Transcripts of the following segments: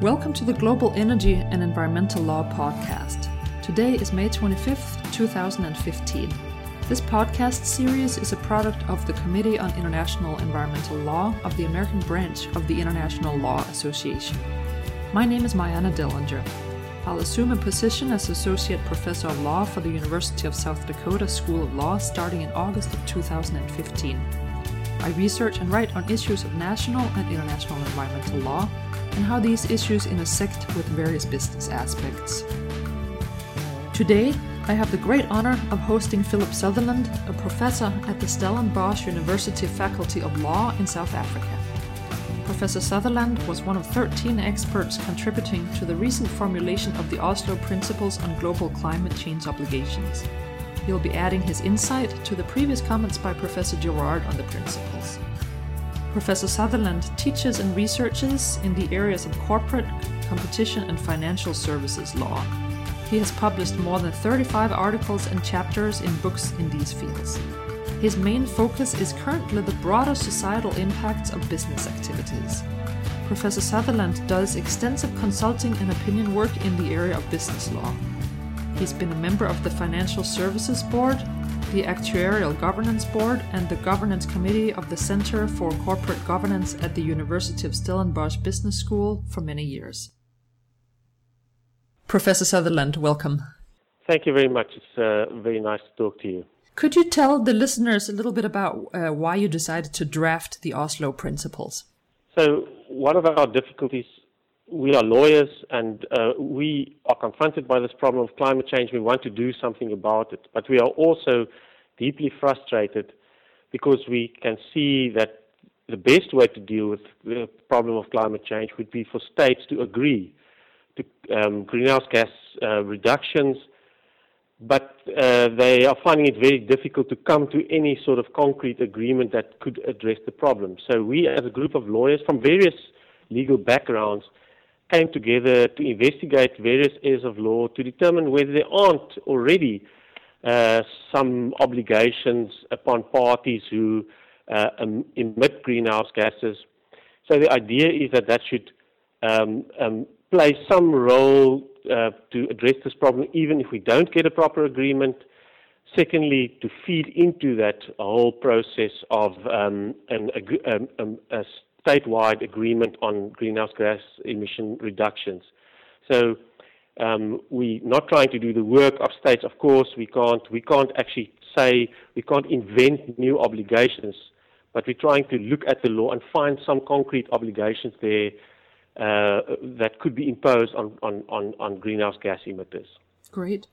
Welcome to the Global Energy and Environmental Law Podcast. Today is May 25th, 2015. This podcast series is a product of the Committee on International Environmental Law of the American branch of the International Law Association. My name is Myanna Dellinger. I'll assume a position as Associate Professor of Law for the University of South Dakota School of Law starting in August of 2015. I research and write on issues of national and international environmental law and how these issues intersect with various business aspects. Today, I have the great honor of hosting Philip Sutherland, a professor at the Stellenbosch University Faculty of Law in South Africa. Professor Sutherland was one of 13 experts contributing to the recent formulation of the Oslo Principles on Global Climate Change Obligations. He'll be adding his insight to the previous comments by Professor Gerrard on the principles. Professor Sutherland teaches and researches in the areas of corporate, competition, and financial services law. He has published more than 35 articles and chapters in books in these fields. His main focus is currently the broader societal impacts of business activities. Professor Sutherland does extensive consulting and opinion work in the area of business law. He's been a member of the Financial Services Board, the Actuarial Governance Board, and the Governance Committee of the Center for Corporate Governance at the University of Stellenbosch Business School for many years. Professor Sutherland, welcome. Thank you very much. It's uh, very nice to talk to you. Could you tell the listeners a little bit about uh, why you decided to draft the Oslo Principles? So, one of our difficulties, we are lawyers and uh, we are confronted by this problem of climate change. We want to do something about it, but we are also deeply frustrated because we can see that the best way to deal with the problem of climate change would be for states to agree to um, greenhouse gas uh, reductions, but uh, they are finding it very difficult to come to any sort of concrete agreement that could address the problem. So we, as a group of lawyers from various legal backgrounds, came together to investigate various areas of law to determine whether there aren't already uh, some obligations upon parties who uh, emit greenhouse gases. So the idea is that that should um, um, play some role uh, to address this problem, even if we don't get a proper agreement. Secondly, to feed into that whole process of um, an, um, um, a statewide agreement on greenhouse gas emission reductions. So um, we're not trying to do the work of states. Of course, we can't. We can't actually say we can't invent new obligations, but we're trying to look at the law and find some concrete obligations there uh, that could be imposed on, on, on, on, greenhouse gas emitters. Great.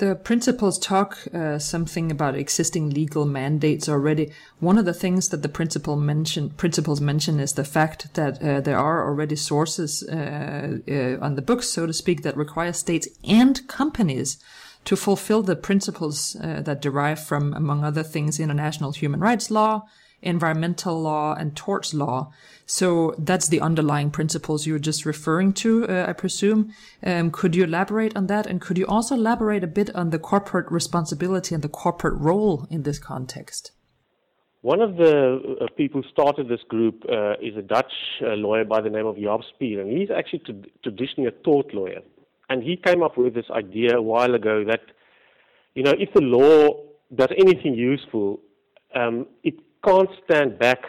The principles talk uh, something about existing legal mandates already. One of the things that the principle mention, principles mention is the fact that uh, there are already sources uh, uh, on the books, so to speak, that require states and companies to fulfill the principles uh, that derive from, among other things, international human rights law, environmental law and torts law. So that's the underlying principles you were just referring to, uh, I presume. Um, could you elaborate on that? And could you also elaborate a bit on the corporate responsibility and the corporate role in this context? One of the uh, people who started this group uh, is a Dutch uh, lawyer by the name of Jaap Spier, and he's actually t- traditionally a tort lawyer. And he came up with this idea a while ago that, you know, if the law does anything useful, um, it can't stand back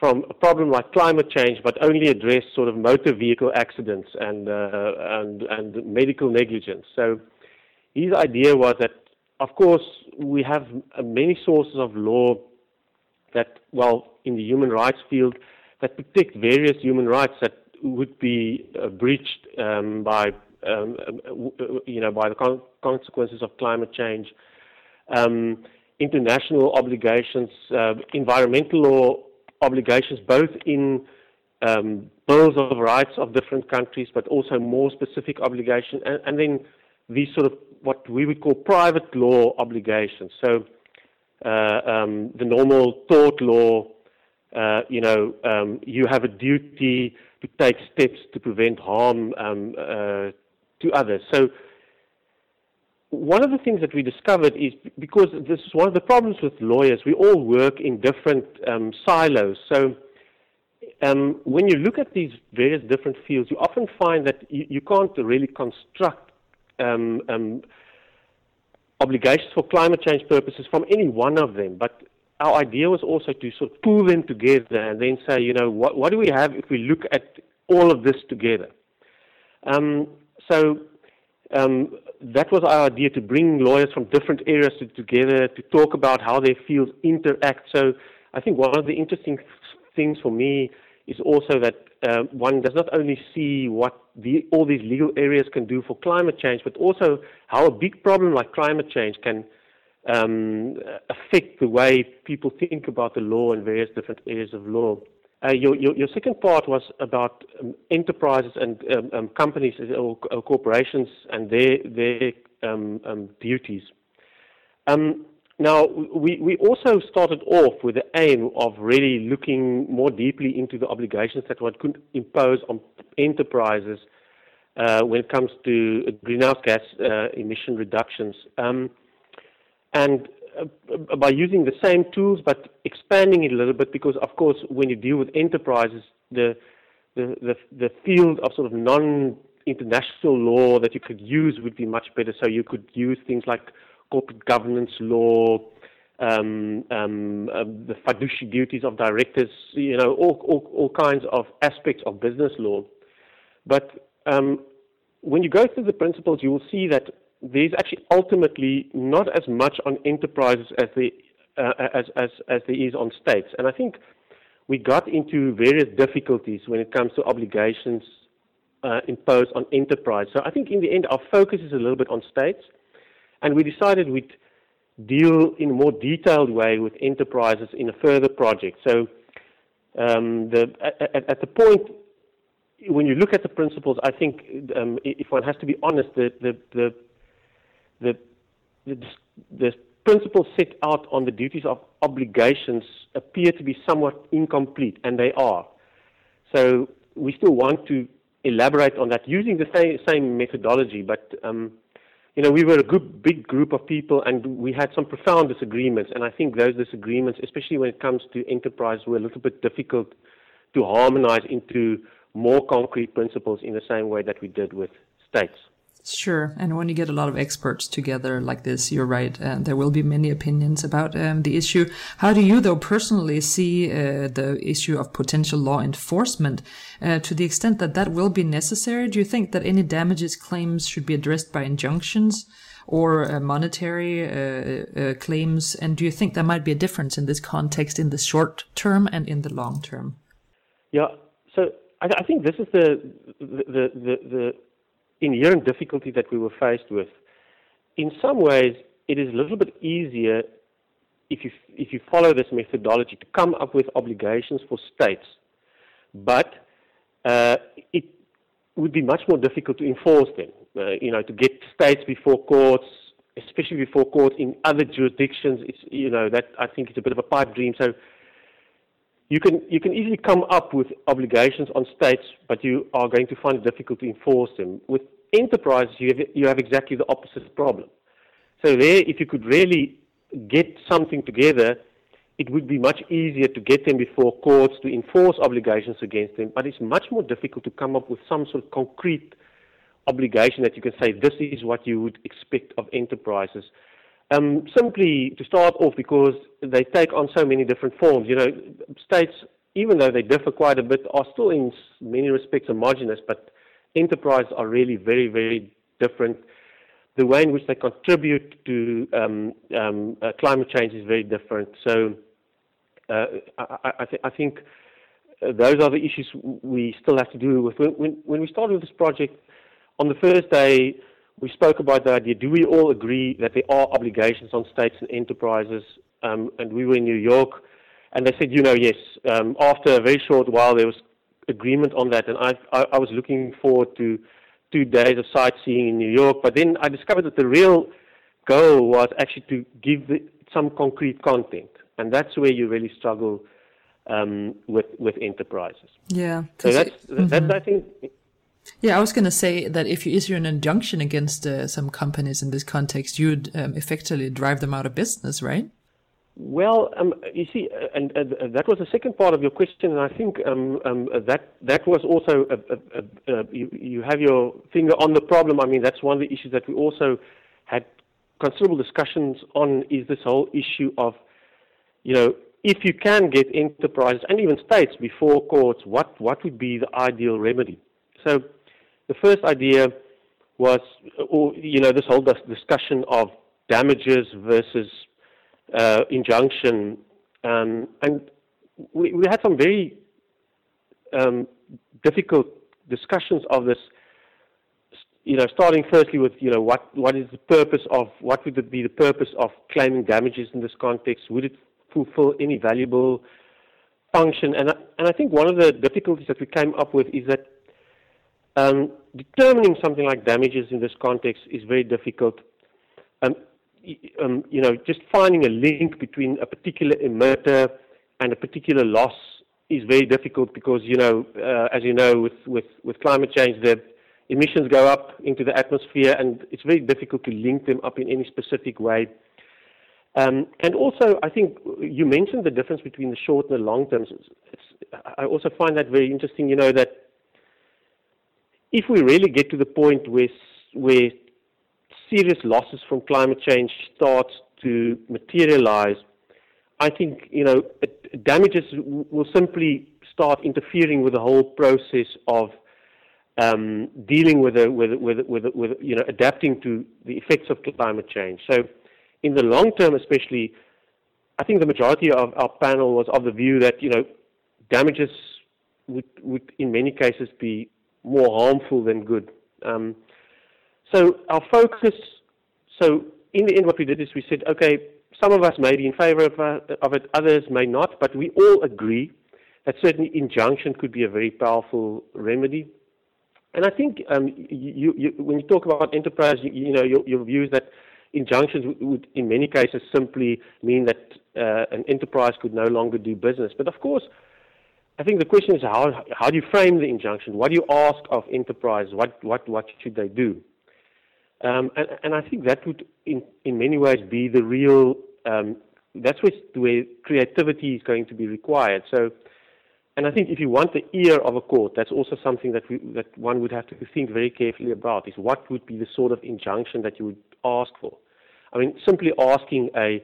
from a problem like climate change, but only address sort of motor vehicle accidents and uh, and and medical negligence. So his idea was that, of course, we have many sources of law that, well, in the human rights field, that protect various human rights that would be uh, breached um, by, um, uh, you know, by the con- consequences of climate change. Um, international obligations, uh, environmental law obligations, both in um, bills of rights of different countries, but also more specific obligations, and, and, then these sort of what we would call private law obligations. So uh, um, the normal tort law, uh, you know, um, you have a duty to take steps to prevent harm um, uh, to others. So one of the things that we discovered is because this is one of the problems with lawyers, we all work in different um, silos. So um, when you look at these various different fields, you often find that you, you can't really construct um, um, obligations for climate change purposes from any one of them. But our idea was also to sort of pull them together and then say, you know, what, what do we have if we look at all of this together? Um, so um, that was our idea to bring lawyers from different areas to, together to talk about how their fields interact. So I think one of the interesting things for me is also that uh, one does not only see what the, all these legal areas can do for climate change, but also how a big problem like climate change can um, affect the way people think about the law in various different areas of law. Uh, your, your, your, second part was about um, enterprises and um, um companies or, or, corporations and their, their um, um, duties. now, we, we also started off with the aim of really looking more deeply into the obligations that one could impose on enterprises uh, when it comes to greenhouse gas uh, emission reductions. and uh, by using the same tools but expanding it a little bit because of course when you deal with enterprises the the the, the field of sort of non international law that you could use would be much better. So you could use things like corporate governance law um, um, um, the fiduciary duties of directors you know all, all, all kinds of aspects of business law. But um, when you go through the principles you will see that there's actually ultimately not as much on enterprises as there, uh, as, as, as there is on states. And I think we got into various difficulties when it comes to obligations uh, imposed on enterprise. So I think in the end, our focus is a little bit on states. And we decided we'd deal in a more detailed way with enterprises in a further project. So um, the, at, at, the point when you look at the principles, I think um, if one has to be honest, the, the, the the, the, the principles set out on the duties of obligations appear to be somewhat incomplete, and they are. So we still want to elaborate on that using the same, same methodology, but um, you know, we were a good, big group of people, and we had some profound disagreements. And I think those disagreements, especially when it comes to enterprise, were a little bit difficult to harmonize into more concrete principles in the same way that we did with states. Sure. And when you get a lot of experts together like this, you're right. Uh, there will be many opinions about um, the issue. How do you, though, personally see uh, the issue of potential law enforcement uh, to the extent that that will be necessary? Do you think that any damages claims should be addressed by injunctions or uh, monetary uh, uh, claims? And do you think there might be a difference in this context in the short term and in the long term? Yeah. So I, I think this is the, the, the, the inherent difficulty that we were faced with. In some ways, it is a little bit easier if you, if you follow this methodology to come up with obligations for states, but uh, it would be much more difficult to enforce them. Uh, you know, to get states before courts, especially before courts in other jurisdictions, it's you know that I think is a bit of a pipe dream. So you can, you can easily come up with obligations on states, but you are going to find it difficult to enforce them. With enterprises, you have, you have exactly the opposite problem. So there, if you could really get something together, it would be much easier to get them before courts to enforce obligations against them, but it's much more difficult to come up with some sort of concrete obligation that you can say this is what you would expect of enterprises. Um, simply to start off because they take on so many different forms. You know, states, even though they differ quite a bit, are still in many respects homogenous, but enterprises are really very, very different. The way in which they contribute to um, um, uh, climate change is very different. So uh, I, I, th- I, think uh, those are the issues we still have to deal with. When, when, when we started with this project, on the first day, we spoke about the idea do we all agree that there are obligations on states and enterprises? Um, and we were in New York, and they said, you know, yes. Um, after a very short while, there was agreement on that, and I, I, I was looking forward to two days of sightseeing in New York. But then I discovered that the real goal was actually to give the, some concrete content, and that's where you really struggle um, with with enterprises. Yeah. So that's it, mm-hmm. that's I think yeah, I was going to say that if you issue an injunction against uh, some companies in this context, you'd um, effectively drive them out of business, right? Well, um, you see, uh, and uh, that was the second part of your question, and I think um, um, that that was also a, a, a, you, you have your finger on the problem. I mean, that's one of the issues that we also had considerable discussions on. Is this whole issue of, you know, if you can get enterprises and even states before courts, what what would be the ideal remedy? So, the first idea was, or you know, this whole discussion of damages versus uh, injunction, um, and we, we, had some very um, difficult discussions of this. You know, starting firstly with you know what what is the purpose of what would be the purpose of claiming damages in this context? Would it fulfill any valuable function? And and I think one of the difficulties that we came up with is that um, determining something like damages in this context is very difficult. Um, um, you know, just finding a link between a particular emitter and a particular loss is very difficult because, you know, uh, as you know, with, with, with climate change, the emissions go up into the atmosphere and it's very difficult to link them up in any specific way. Um, and also, I think you mentioned the difference between the short and the long terms. It's, I also find that very interesting, you know, that if we really get to the point where, where serious losses from climate change start to materialize, I think you know damages will simply start interfering with the whole process of um, dealing with, a, with, with, with, with, you know adapting to the effects of climate change. So, in the long term, especially, I think the majority of our panel was of the view that you know damages would would in many cases be more harmful than good. Um, so our focus, so in the end what we did is we said, okay, some of us may be in favor of, uh, of it, others may not, but we all agree that certainly injunction could be a very powerful remedy. And I think um, you, you, when you talk about enterprise, you, you know, your, your view is that injunctions would, would, in many cases, simply mean that uh, an enterprise could no longer do business. But of course, I think the question is how, how do you frame the injunction? What do you ask of enterprise? What, what, what should they do? Um, and, and, I think that would, in, in many ways, be the real, um, that's where, creativity is going to be required. So, and I think if you want the ear of a court, that's also something that, we, that one would have to think very carefully about, is what would be the sort of injunction that you would ask for. I mean, simply asking a,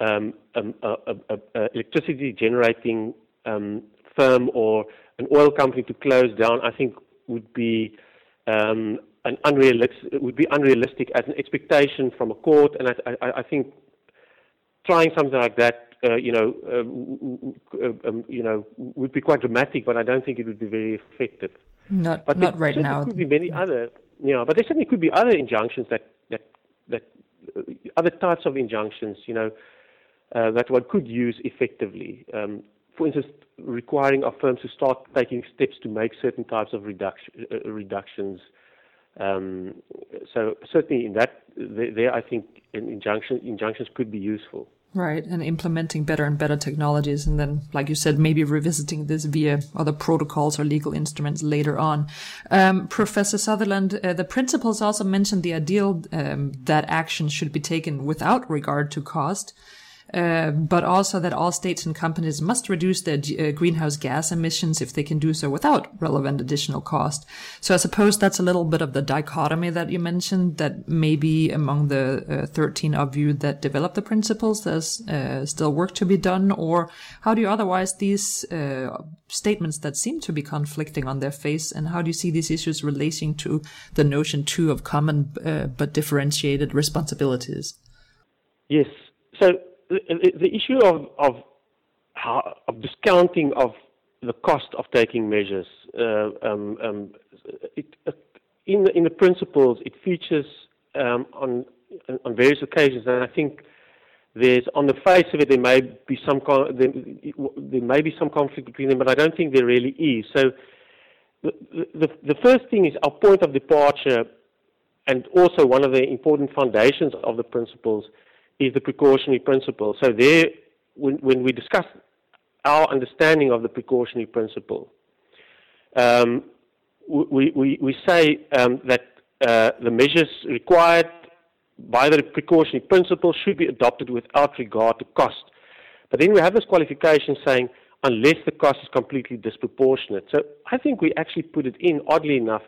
um, um a, a, a electricity generating um, firm or an oil company to close down, I think would be um, an unrealistic, it would be unrealistic as an expectation from a court, and I, I, I think trying something like that, uh, you know, uh, um, you know, would be quite dramatic, but I don't think it would be very effective. Not, but not right now. There could be many other, you know, but there certainly could be other injunctions that that that uh, other types of injunctions, you know, uh, that one could use effectively. Um, for instance, requiring our firms to start taking steps to make certain types of reduction, uh, reductions um, so certainly in that, there I think injunction, injunctions could be useful. Right, and implementing better and better technologies, and then, like you said, maybe revisiting this via other protocols or legal instruments later on. Um, Professor Sutherland, uh, the principles also mentioned the ideal um, that action should be taken without regard to cost. Uh, but also that all states and companies must reduce their uh, greenhouse gas emissions if they can do so without relevant additional cost. So I suppose that's a little bit of the dichotomy that you mentioned that maybe among the uh, 13 of you that develop the principles, there's uh, still work to be done, or how do you otherwise these uh, statements that seem to be conflicting on their face, and how do you see these issues relating to the notion too of common but differentiated responsibilities? Yes. So the, issue of, of, of discounting of the cost of taking measures uh, um, um, it, uh, in, the, in the principles it features um, on on various occasions, and I think there's on the face of it there may be some there, there may be some conflict between them, but I don't think there really is. So the, the, the first thing is our point of departure, and also one of the important foundations of the principles is the precautionary principle. So there, when, when we discuss our understanding of the precautionary principle, um, we, we, we say um, that uh, the measures required by the precautionary principle should be adopted without regard to cost. But then we have this qualification saying unless the cost is completely disproportionate. So I think we actually put it in, oddly enough,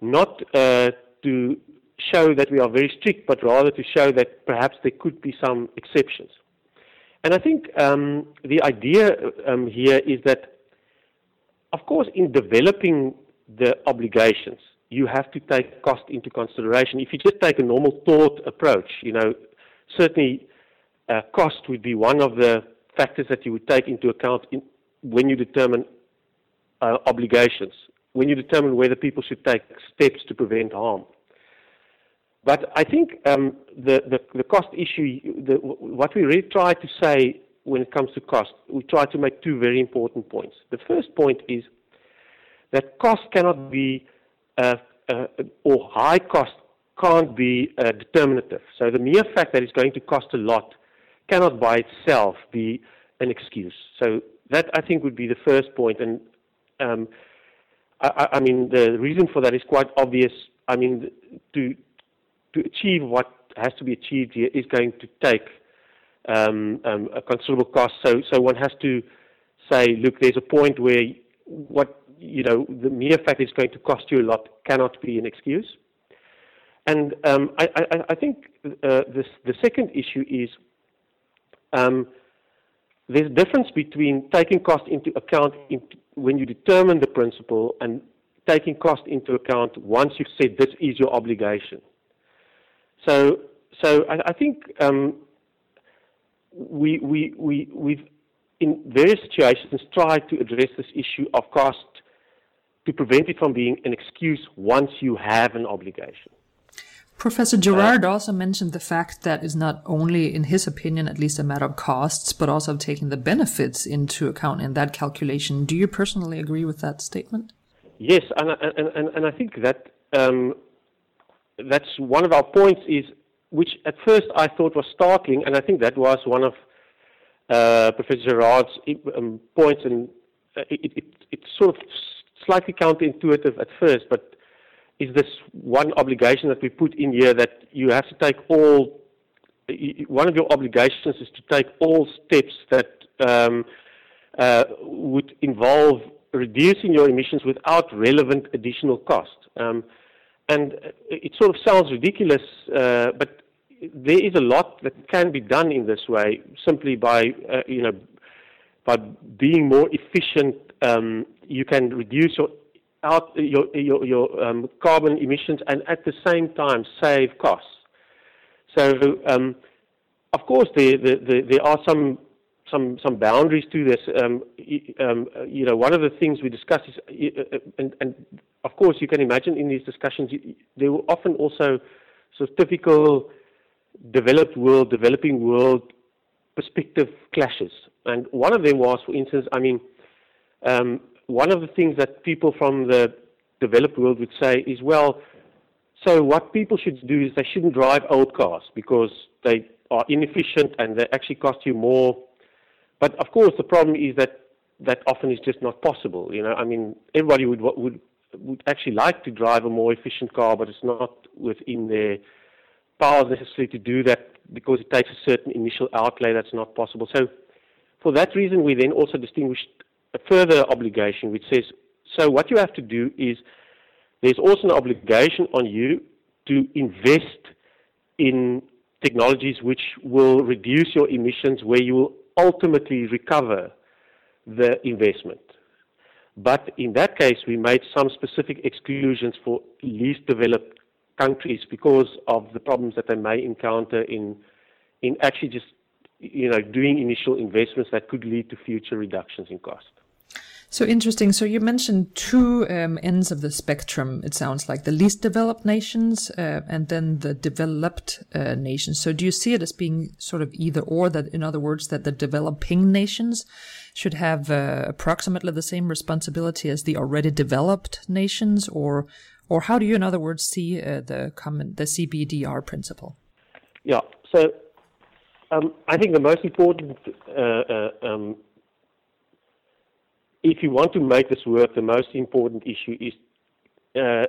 not uh, to show that we are very strict, but rather to show that perhaps there could be some exceptions. And I think um, the idea um, here is that, of course, in developing the obligations, you have to take cost into consideration. If you just take a normal tort approach, you know, certainly uh, cost would be one of the factors that you would take into account in, when you determine uh, obligations, when you determine whether people should take steps to prevent harm. But I think um, the, the, the, cost issue, the, what we really try to say when it comes to cost, we try to make two very important points. The first point is that cost cannot be, uh, uh, or high cost can't be uh, determinative. So the mere fact that it's going to cost a lot cannot by itself be an excuse. So that I think would be the first point. And um, I, I, mean, the reason for that is quite obvious. I mean, to to achieve what has to be achieved here is going to take um, um, a considerable cost. So, so one has to say, look, there's a point where what you know the mere fact it's going to cost you a lot cannot be an excuse. And um, I, I, I, think uh, this, the second issue is um, there's a difference between taking cost into account when you determine the principle and taking cost into account once you've said this is your obligation. So, so I, I think um, we, we, we, we've, in various situations, tried to address this issue of cost to prevent it from being an excuse once you have an obligation. Professor Gerrard uh, also mentioned the fact that it's not only, in his opinion, at least a matter of costs, but also of taking the benefits into account in that calculation. Do you personally agree with that statement? Yes, and, and, and, and I think that um, that's one of our points is, which at first I thought was startling, and I think that was one of uh, Professor Gerrard's um, points, and it, it, it's sort of slightly counterintuitive at first, but is this one obligation that we put in here that you have to take all, one of your obligations is to take all steps that um, uh, would involve reducing your emissions without relevant additional cost. Um, and it sort of sounds ridiculous, uh, but there is a lot that can be done in this way simply by, uh, you know, by being more efficient. Um, you can reduce your out your your, your um, carbon emissions and at the same time save costs. So, um, of course, there, there, there are some some some boundaries to this. Um, um, you know, one of the things we discuss is, uh, uh, and, and, of course, you can imagine in these discussions, there were often also sort of typical developed world, developing world perspective clashes. And one of them was, for instance, I mean, um, one of the things that people from the developed world would say is, well, so what people should do is they shouldn't drive old cars because they are inefficient and they actually cost you more but of course, the problem is that that often is just not possible. You know, I mean, everybody would would would actually like to drive a more efficient car, but it's not within their powers necessarily to do that because it takes a certain initial outlay that's not possible. So, for that reason, we then also distinguished a further obligation, which says, so what you have to do is there's also an obligation on you to invest in technologies which will reduce your emissions, where you will ultimately recover the investment. But in that case, we made some specific exclusions for least developed countries because of the problems that they may encounter in in actually just you know doing initial investments that could lead to future reductions in cost. So interesting. So you mentioned two um, ends of the spectrum. It sounds like the least developed nations uh, and then the developed uh, nations. So do you see it as being sort of either or? That, in other words, that the developing nations should have uh, approximately the same responsibility as the already developed nations, or or how do you, in other words, see uh, the common the CBDR principle? Yeah. So um, I think the most important uh, uh, um, if you want to make this work, the most important issue is uh,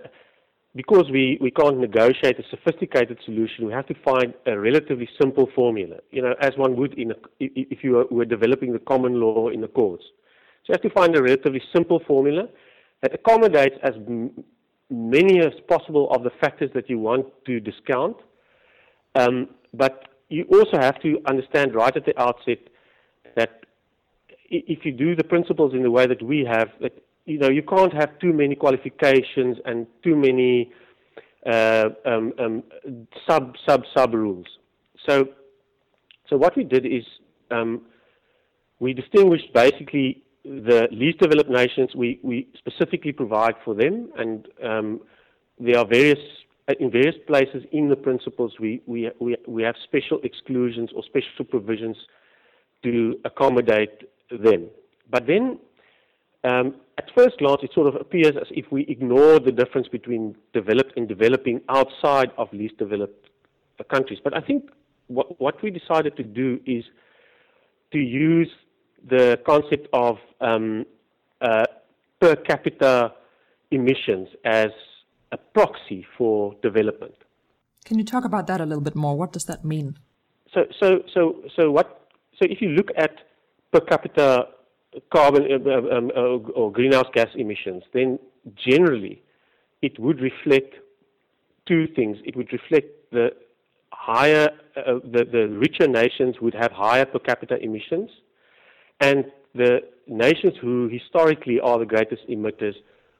because we, we can't negotiate a sophisticated solution, we have to find a relatively simple formula, you know, as one would in a, if you were, developing the common law in the courts. So you have to find a relatively simple formula that accommodates as many as possible of the factors that you want to discount. Um, but you also have to understand right at the outset that if you do the principles in the way that we have, that you know you can't have too many qualifications and too many uh, um, um, sub sub sub rules. So, so what we did is um, we distinguished basically the least developed nations. We we specifically provide for them, and um, there are various in various places in the principles we we we we have special exclusions or special provisions to accommodate them. But then, um, at first glance, it sort of appears as if we ignore the difference between developed and developing outside of least developed countries. But I think what, what we decided to do is to use the concept of um, uh, per capita emissions as a proxy for development. Can you talk about that a little bit more? What does that mean? So, so, so, so what? So, if you look at per capita carbon uh, uh, um, uh, or greenhouse gas emissions, then generally it would reflect two things. It would reflect the higher, uh, the, the richer nations would have higher per capita emissions, and the nations who historically are the greatest emitters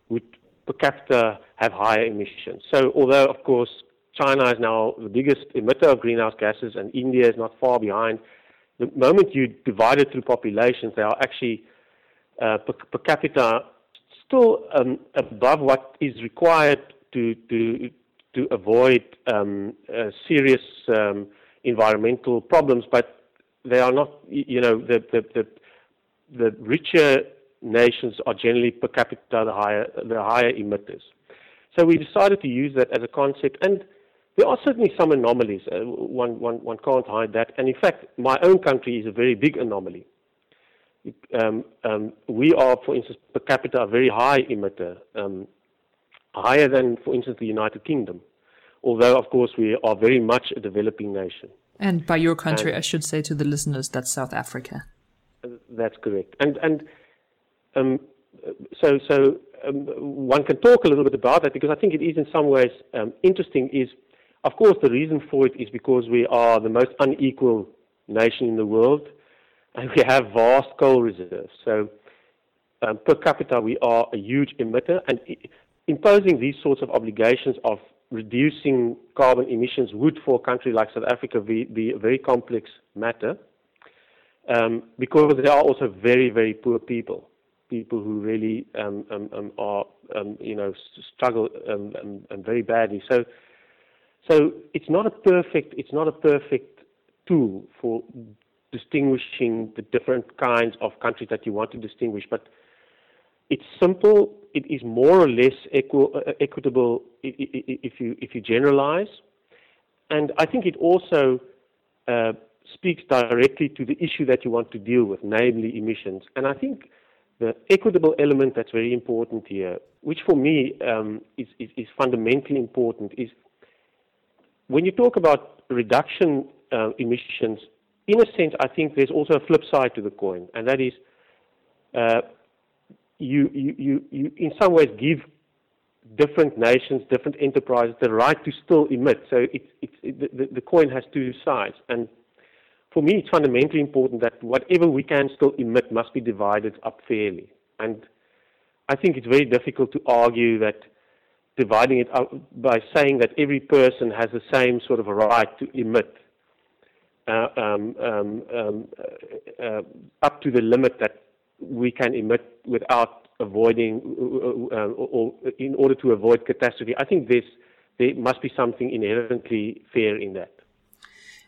would per capita have higher emissions. So, although of course China is now the biggest emitter of greenhouse gases, and India is not far behind the moment you divide it through populations, they are actually uh, per, per, capita still um, above what is required to to to avoid um, uh, serious um, environmental problems, but they are not. You know, the the the, the richer nations are generally per capita the higher the higher emitters. So we decided to use that as a concept and there are certainly some anomalies. Uh, one, one, one can't hide that. And in fact, my own country is a very big anomaly. Um, um, we are, for instance, per capita a very high emitter, um, higher than, for instance, the United Kingdom. Although, of course, we are very much a developing nation. And by your country, and, I should say to the listeners, that's South Africa. That's correct. And and um, so so um, one can talk a little bit about that because I think it is in some ways um, interesting. Is of course, the reason for it is because we are the most unequal nation in the world, and we have vast coal reserves. So, um, per capita, we are a huge emitter, and imposing these sorts of obligations of reducing carbon emissions would, for a country like South Africa, be, be a very complex matter, um, because there are also very, very poor people, people who really um, um, um are, um, you know, struggle very badly. So so it's not a perfect it's not a perfect tool for distinguishing the different kinds of countries that you want to distinguish, but it's simple. It is more or less equi- uh, equitable if you if you generalize, and I think it also uh, speaks directly to the issue that you want to deal with, namely emissions. And I think the equitable element that's very important here, which for me um, is, is, is fundamentally important, is when you talk about reduction uh, emissions, in a sense, I think there's also a flip side to the coin, and that is uh, you, you, you, you, in some ways, give different nations, different enterprises the right to still emit. So it's, it's, it, the, the coin has two sides. And for me, it's fundamentally important that whatever we can still emit must be divided up fairly. And I think it's very difficult to argue that dividing it out by saying that every person has the same sort of right to emit uh, um, um, um, uh, uh, up to the limit that we can emit without avoiding uh, uh, or in order to avoid catastrophe. I think this there must be something inherently fair in that.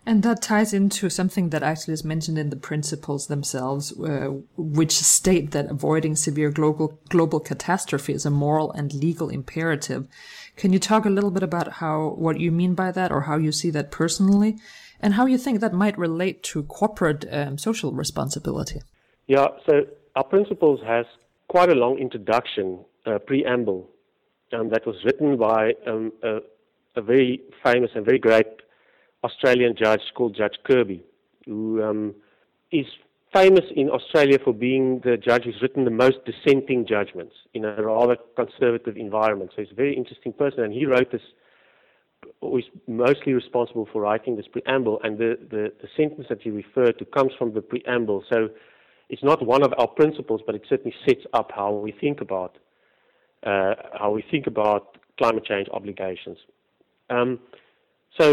And that ties into something that actually is mentioned in the principles themselves, uh, which state that avoiding severe global global catastrophe is a moral and legal imperative. Can you talk a little bit about how what you mean by that, or how you see that personally, and how you think that might relate to corporate um, social responsibility? Yeah. So our principles has quite a long introduction, uh, preamble, um, that was written by um, a, a, very famous and very great Australian judge called Judge Kirby, who um, is famous in Australia for being the judge who's written the most dissenting judgments in a rather conservative environment. So he's a very interesting person, and he wrote this, was mostly responsible for writing this preamble, and the, the, the sentence that you referred to comes from the preamble. So it's not one of our principles, but it certainly sets up how we think about uh, how we think about climate change obligations. Um, so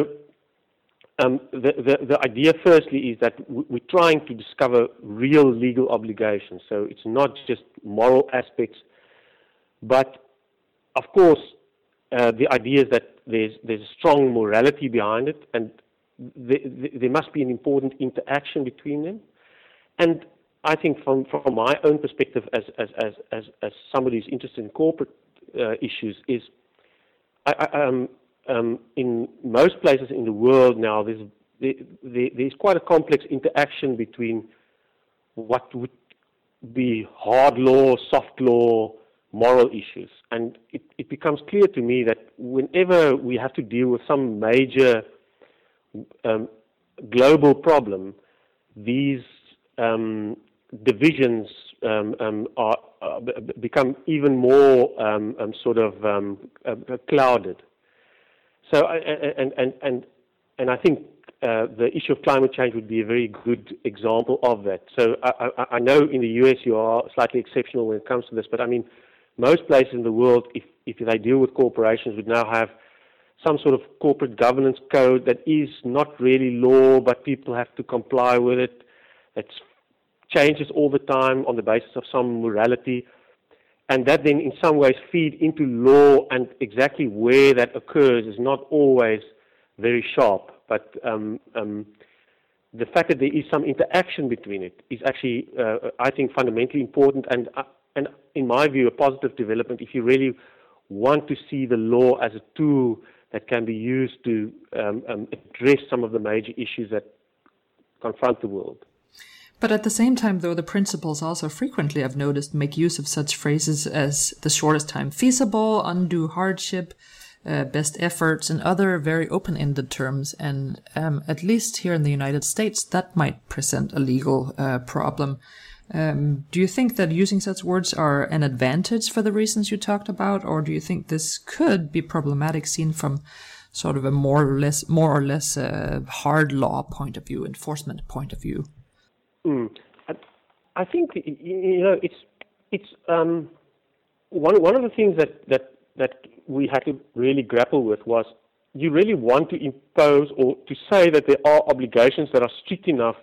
um, the, the, the, idea, firstly, is that we're trying to discover real legal obligations. So it's not just moral aspects, but of course, uh, the idea is that there's, there's a strong morality behind it, and there must be an important interaction between them. And I think from, from my own perspective as, as, as, as, as somebody who's interested in corporate uh, issues is I, I, um, um, in most places in the world now there's, there, there's quite a complex interaction between what would be hard law, soft law, moral issues. And it, it becomes clear to me that whenever we have to deal with some major um, global problem, these um, divisions um, um, are, uh, become even more um, um sort of uh, clouded. So, and and and and I think uh, the issue of climate change would be a very good example of that. So, I, I, I, know in the U.S. you are slightly exceptional when it comes to this, but I mean, most places in the world, if if they deal with corporations, would now have some sort of corporate governance code that is not really law, but people have to comply with it. It changes all the time on the basis of some morality, and that then in some ways feed into law and exactly where that occurs is not always very sharp. But um, um, the fact that there is some interaction between it is actually, uh, I think, fundamentally important and, uh, and, in my view, a positive development if you really want to see the law as a tool that can be used to um, um address some of the major issues that confront the world. But at the same time, though, the principles also frequently, I've noticed, make use of such phrases as the shortest time feasible, undue hardship, uh, best efforts, and other very open ended terms. And um, at least here in the United States, that might present a legal uh, problem. Um, do you think that using such words are an advantage for the reasons you talked about, or do you think this could be problematic seen from sort of a more or less, more or less uh, hard law point of view, enforcement point of view? Mm. I, I, think you know it's it's um, one one of the things that that that we had to really grapple with was you really want to impose or to say that there are obligations that are strict enough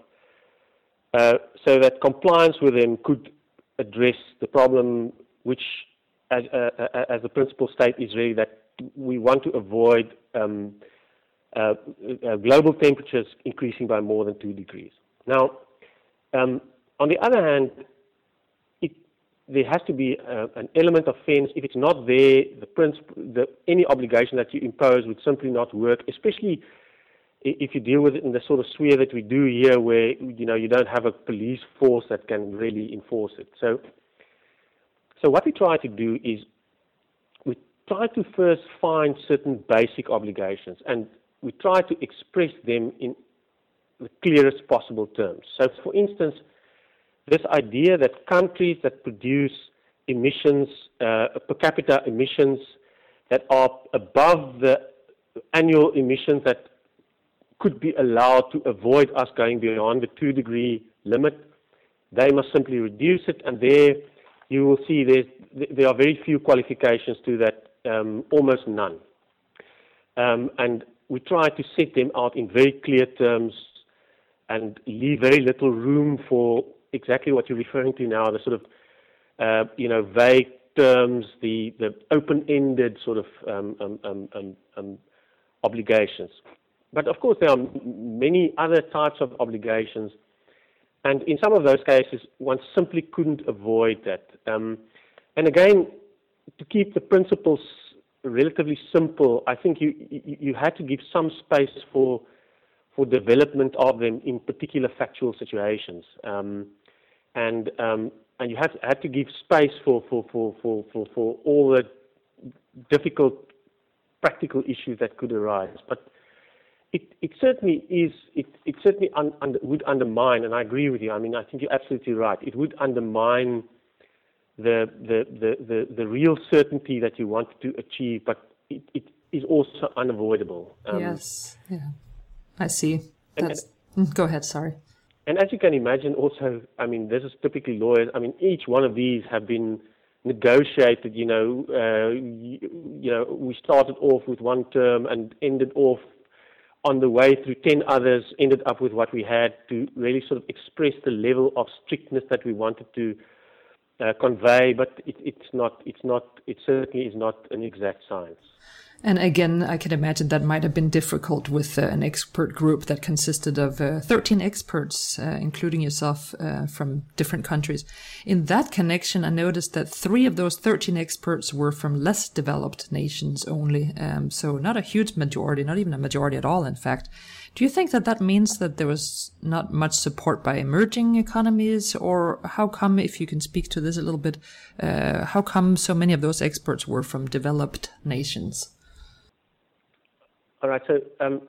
uh, so that compliance with them could address the problem, which, as, uh, uh as the principal state, is really that we want to avoid um, uh, uh, global temperatures increasing by more than two degrees. Now, um, on the other hand, it, there has to be uh, an element of fairness. If it's not there, the the, any obligation that you impose would simply not work, especially if you deal with it in the sort of sphere that we do here, where you know you don't have a police force that can really enforce it. So, so what we try to do is we try to first find certain basic obligations, and we try to express them in the clearest possible terms. So, for instance, this idea that countries that produce emissions, uh, per capita emissions that are above the annual emissions that could be allowed to avoid us going beyond the two degree limit, they must simply reduce it, and there you will see there are very few qualifications to that, um, almost none. Um, and we try to set them out in very clear terms and leave very little room for exactly what you're referring to now, the sort of, uh, you know, vague terms, the, the open-ended sort of um, um, um, um, um obligations. But of course, there are many other types of obligations, and in some of those cases, one simply couldn't avoid that. Um, and again, to keep the principles relatively simple, I think you, you, you had to give some space for for development of them in particular factual situations. Um, and um, and you have had to give space for for, for, for, for, for all the difficult practical issues that could arise. But it, it certainly is, it, it certainly un, would undermine, and I agree with you, I mean, I think you're absolutely right. It would undermine the, the, the, the, the real certainty that you want to achieve, but it, it is also unavoidable. Um, yes, yeah. I see. That's, and, mm, go ahead, sorry. And as you can imagine, also, I mean, this is typically lawyers. I mean, each one of these have been negotiated. You know, uh, you, you know, we started off with one term and ended off on the way through 10 others, ended up with what we had to really sort of express the level of strictness that we wanted to uh, convey, but it, it's not, it's not, it certainly is not an exact science. And again, I can imagine that might have been difficult with uh, an expert group that consisted of uh, 13 experts, uh, including yourself, uh, from different countries. In that connection, I noticed that three of those 13 experts were from less developed nations only. Um, so not a huge majority, not even a majority at all, in fact. Do you think that that means that there was not much support by emerging economies, or how come, if you can speak to this a little bit, uh, how come so many of those experts were from developed nations? All right. So um,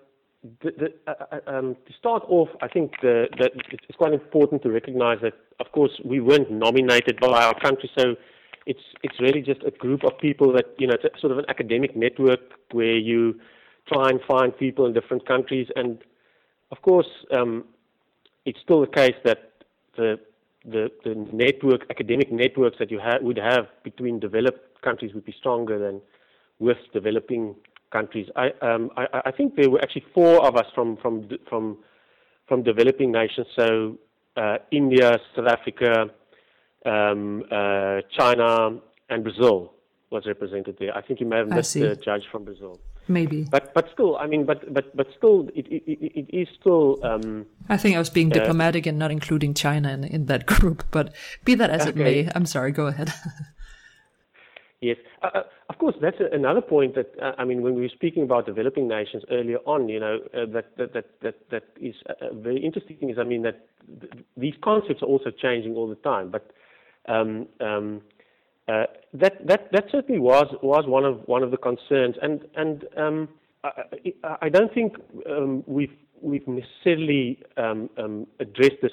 the, uh, uh, um, to start off, I think it's quite important to recognize that, of course, we weren't nominated by our country, so it's it's really just a group of people that you know, it's sort of an academic network where you try and find people in different countries, and of course, um, it's still the case that the the, network, academic networks that you would have between developed countries would be stronger than with developing countries. I, um, I, I, think there were actually four of us from from from from developing nations. So uh, India, South Africa, um, uh, China, and Brazil was represented there. I think you may have missed the judge from Brazil. Maybe, but but still, I mean, but but but still, it it, it, is still. Um, I think I was being uh, diplomatic and not including China in, in that group. But be that as okay. it may, I'm sorry. Go ahead. Yes, uh, uh, of course. That's another point that uh, I mean, when we were speaking about developing nations earlier on, you know, uh, that, that that that that is uh, uh, very interesting. Is I mean that th- these concepts are also changing all the time. But um, um, that that that certainly was was one of one of the concerns, and and um, I, I, don't think um, we've we've necessarily um, um, addressed this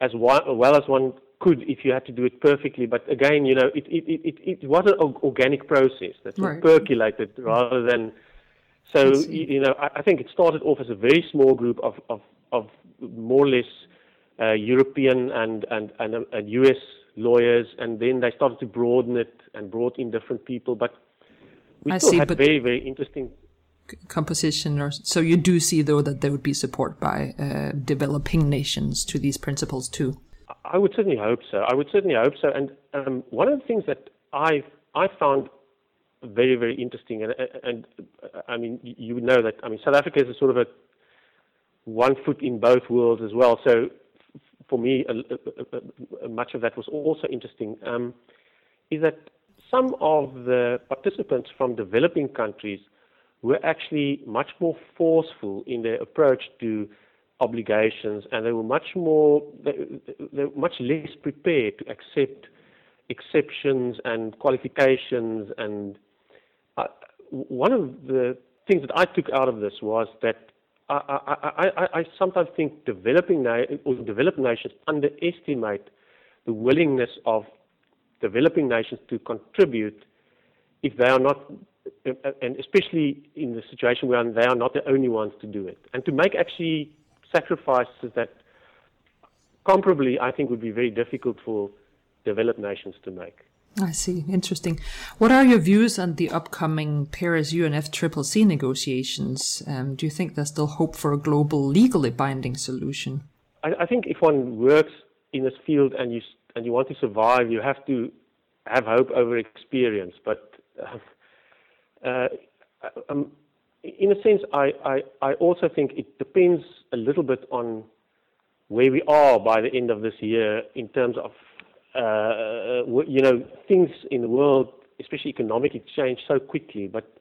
as well as one could if you had to do it perfectly. But again, you know, it it it, it was an organic process that right. percolated rather than. So you know, I, I, think it started off as a very small group of of, of more or less uh, European and and and, uh, and U.S. lawyers, and then they started to broaden it and brought in different people. But we I still see, had very very interesting composition or so you do see though that there would be support by uh, developing nations to these principles too I would certainly hope so. I would certainly hope so. And um, one of the things that I I found very very interesting, and and I mean you would know that I mean South Africa is a sort of a one foot in both worlds as well. So for me, a, a, much of that was also interesting. Um, is that some of the participants from developing countries were actually much more forceful in their approach to obligations, and they were much more, they, they were much less prepared to accept exceptions and qualifications. And uh, one of the things that I took out of this was that I, I, I, I sometimes think developing na- or developed nations underestimate the willingness of developing nations to contribute if they are not, and especially in the situation where they are not the only ones to do it, and to make actually sacrifices that comparably I think would be very difficult for developed nations to make. I see. Interesting. What are your views on the upcoming Paris UNFCCC negotiations? Um, do you think there's still hope for a global, legally binding solution? I, I, think if one works in this field and you and you want to survive, you have to have hope over experience. But uh, uh, um, in a sense, I, I, I also think it depends a little bit on where we are by the end of this year in terms of, uh, you know, things in the world, especially economically, change so quickly. But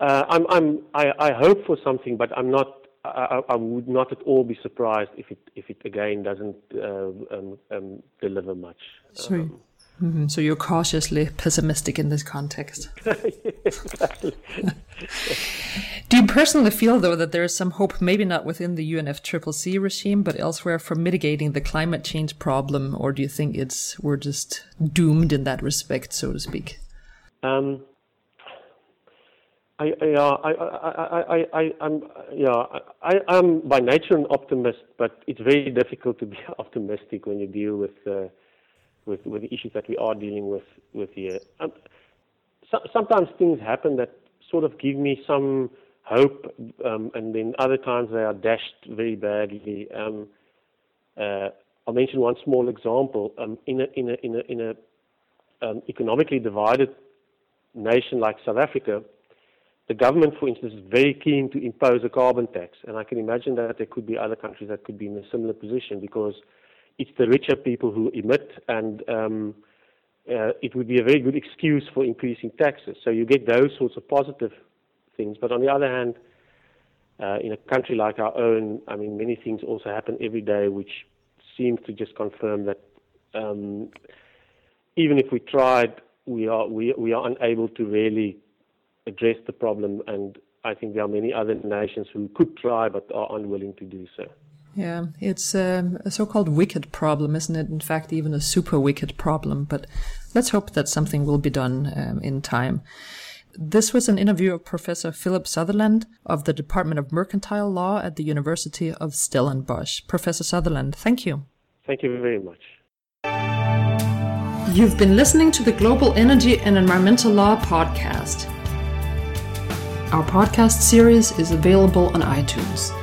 uh, I'm, I'm, I, I hope for something, but I'm not. I, I, would not at all be surprised if it if it again doesn't uh, um, um, deliver much. Sorry. Um, Mm-hmm. So you're cautiously pessimistic in this context. exactly. Do you personally feel, though, that there is some hope, maybe not within the UNFCCC regime, but elsewhere, for mitigating the climate change problem, or do you think it's we're just doomed in that respect, so to speak? Um, I, I, I, I, I, I, I'm, yeah, I, I'm by nature an optimist, but it's very difficult to be optimistic when you deal with, uh, with, with the issues that we are dealing with, with here. Um, so, sometimes things happen that sort of give me some hope, um, and then other times they are dashed very badly. Um, uh, I'll mention one small example. Um, in a, in a, in a, in a um, economically divided nation like South Africa, the government, for instance, is very keen to impose a carbon tax. And I can imagine that there could be other countries that could be in a similar position because it's the richer people who emit, and um, uh, it would be a very good excuse for increasing taxes. So you get those sorts of positive things. But on the other hand, uh, in a country like our own, I mean, many things also happen every day which seems to just confirm that um, even if we tried, we are we, we are unable to really address the problem, and I think there are many other nations who could try but are unwilling to do so. Yeah, it's um, a so-called wicked problem, isn't it? In fact, even a super wicked problem. But let's hope that something will be done um, in time. This was an interview of Professor Philip Sutherland of the Department of Mercantile Law at the University of Stellenbosch. Professor Sutherland, thank you. Thank you very much. You've been listening to the Global Energy and Environmental Law podcast. Our podcast series is available on iTunes.